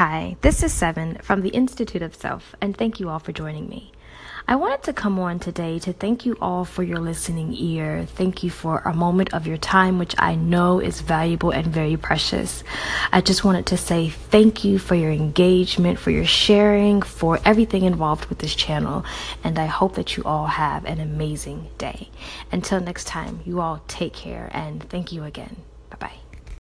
Hi, this is Seven from the Institute of Self, and thank you all for joining me. I wanted to come on today to thank you all for your listening ear. Thank you for a moment of your time, which I know is valuable and very precious. I just wanted to say thank you for your engagement, for your sharing, for everything involved with this channel. And I hope that you all have an amazing day. Until next time, you all take care and thank you again.